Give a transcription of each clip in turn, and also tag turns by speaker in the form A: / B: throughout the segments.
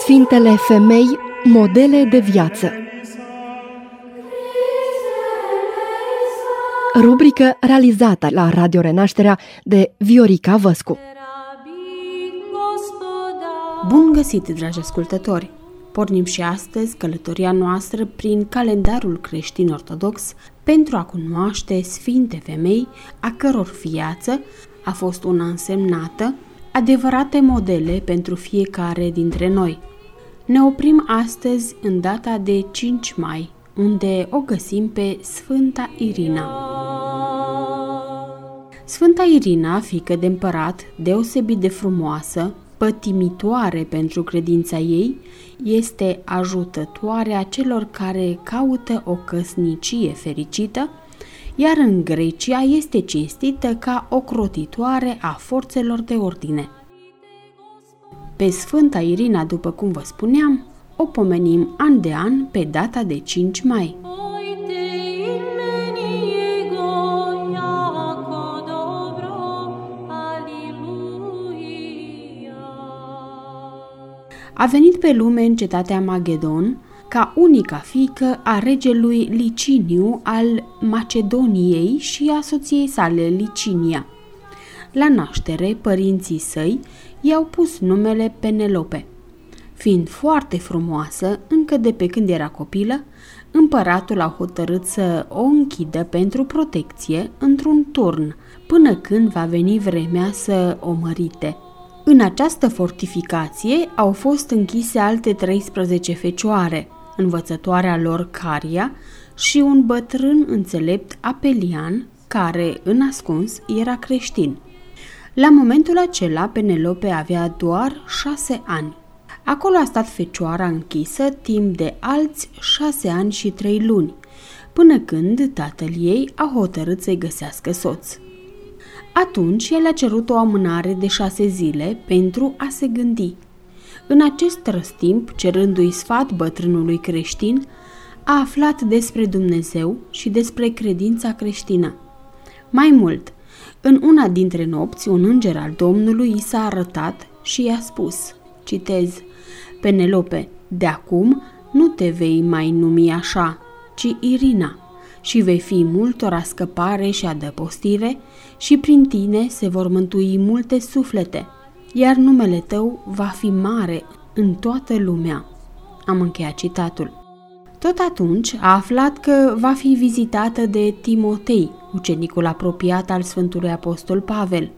A: Sfintele femei, modele de viață. Rubrică realizată la Radio Renașterea de Viorica Văscu.
B: Bun găsit, dragi ascultători! Pornim și astăzi călătoria noastră prin calendarul creștin ortodox pentru a cunoaște sfinte femei a căror viață a fost una însemnată, adevărate modele pentru fiecare dintre noi. Ne oprim astăzi în data de 5 mai, unde o găsim pe Sfânta Irina. Sfânta Irina, fică de împărat, deosebit de frumoasă, pătimitoare pentru credința ei, este ajutătoarea celor care caută o căsnicie fericită, iar în Grecia este cinstită ca ocrotitoare a forțelor de ordine. Pe Sfânta Irina, după cum vă spuneam, o pomenim an de an pe data de 5 mai. A venit pe lume în cetatea Magedon ca unica fică a regelui Liciniu al Macedoniei și a soției sale Licinia. La naștere, părinții săi i-au pus numele Penelope. Fiind foarte frumoasă, încă de pe când era copilă, împăratul a hotărât să o închidă pentru protecție într-un turn, până când va veni vremea să o mărite. În această fortificație au fost închise alte 13 fecioare, învățătoarea lor Caria și un bătrân înțelept Apelian, care, în ascuns, era creștin. La momentul acela, Penelope avea doar șase ani. Acolo a stat fecioara închisă timp de alți șase ani și trei luni, până când tatăl ei a hotărât să-i găsească soț. Atunci el a cerut o amânare de șase zile pentru a se gândi. În acest răstimp, cerându-i sfat bătrânului creștin, a aflat despre Dumnezeu și despre credința creștină. Mai mult, în una dintre nopți, un înger al Domnului i s-a arătat și i-a spus, citez, Penelope, de acum nu te vei mai numi așa, ci Irina, și vei fi multora scăpare și adăpostire și prin tine se vor mântui multe suflete, iar numele tău va fi mare în toată lumea. Am încheiat citatul. Tot atunci a aflat că va fi vizitată de Timotei, ucenicul apropiat al Sfântului Apostol Pavel,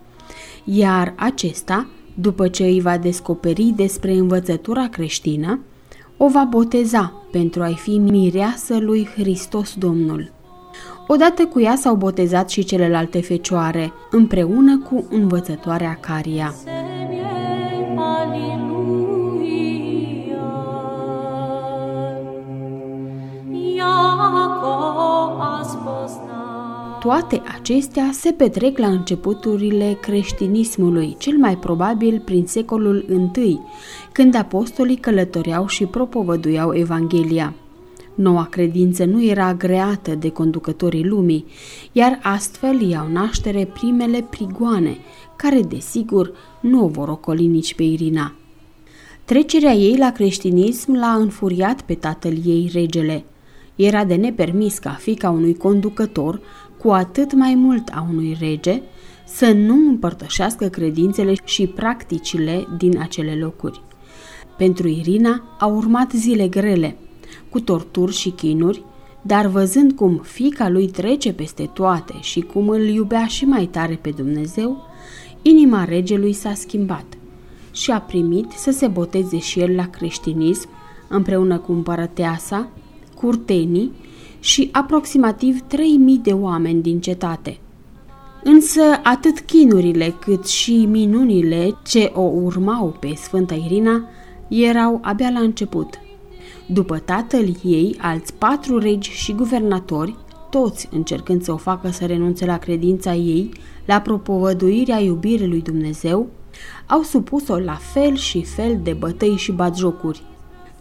B: iar acesta, după ce îi va descoperi despre învățătura creștină, o va boteza pentru a-i fi mireasă lui Hristos Domnul. Odată cu ea s-au botezat și celelalte fecioare, împreună cu învățătoarea Caria. Toate acestea se petrec la începuturile creștinismului, cel mai probabil prin secolul I, când apostolii călătoreau și propovăduiau Evanghelia. Noua credință nu era agreată de conducătorii lumii, iar astfel iau naștere primele prigoane, care, desigur, nu o vor ocoli nici pe Irina. Trecerea ei la creștinism l-a înfuriat pe tatăl ei, regele. Era de nepermis ca fica unui conducător, cu atât mai mult a unui rege, să nu împărtășească credințele și practicile din acele locuri. Pentru Irina au urmat zile grele, cu torturi și chinuri, dar văzând cum fica lui trece peste toate și cum îl iubea și mai tare pe Dumnezeu, inima regelui s-a schimbat și a primit să se boteze și el la creștinism împreună cu împărăteasa, curtenii și aproximativ 3000 de oameni din cetate. Însă atât chinurile cât și minunile ce o urmau pe Sfânta Irina erau abia la început. După tatăl ei, alți patru regi și guvernatori, toți încercând să o facă să renunțe la credința ei, la propovăduirea iubirii lui Dumnezeu, au supus-o la fel și fel de bătăi și batjocuri.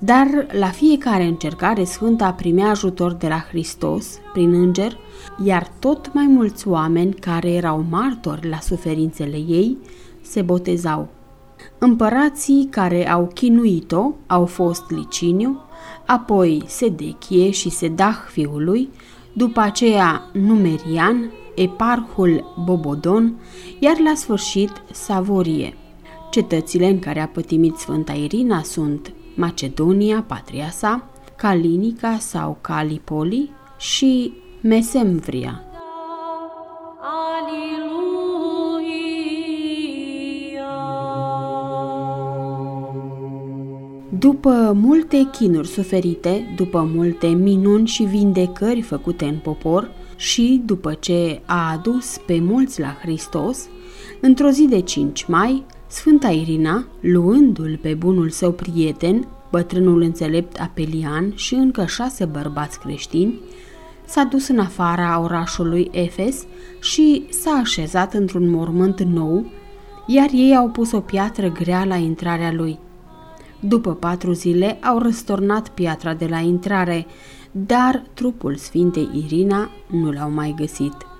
B: Dar la fiecare încercare Sfânta primea ajutor de la Hristos prin înger, iar tot mai mulți oameni care erau martori la suferințele ei se botezau. Împărații care au chinuit-o au fost Liciniu, apoi Sedechie și Sedah fiului, după aceea Numerian, Eparhul Bobodon, iar la sfârșit Savorie. Cetățile în care a pătimit Sfânta Irina sunt Macedonia, patria sa, Calinica sau Calipoli și Mesemvria. După multe chinuri suferite, după multe minuni și vindecări făcute în popor și după ce a adus pe mulți la Hristos, într-o zi de 5 mai, Sfânta Irina, luându-l pe bunul său prieten, bătrânul înțelept Apelian și încă șase bărbați creștini, s-a dus în afara orașului Efes și s-a așezat într-un mormânt nou, iar ei au pus o piatră grea la intrarea lui. După patru zile au răstornat piatra de la intrare, dar trupul Sfintei Irina nu l-au mai găsit.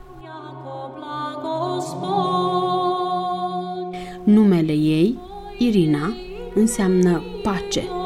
B: Numele ei, Irina, înseamnă pace.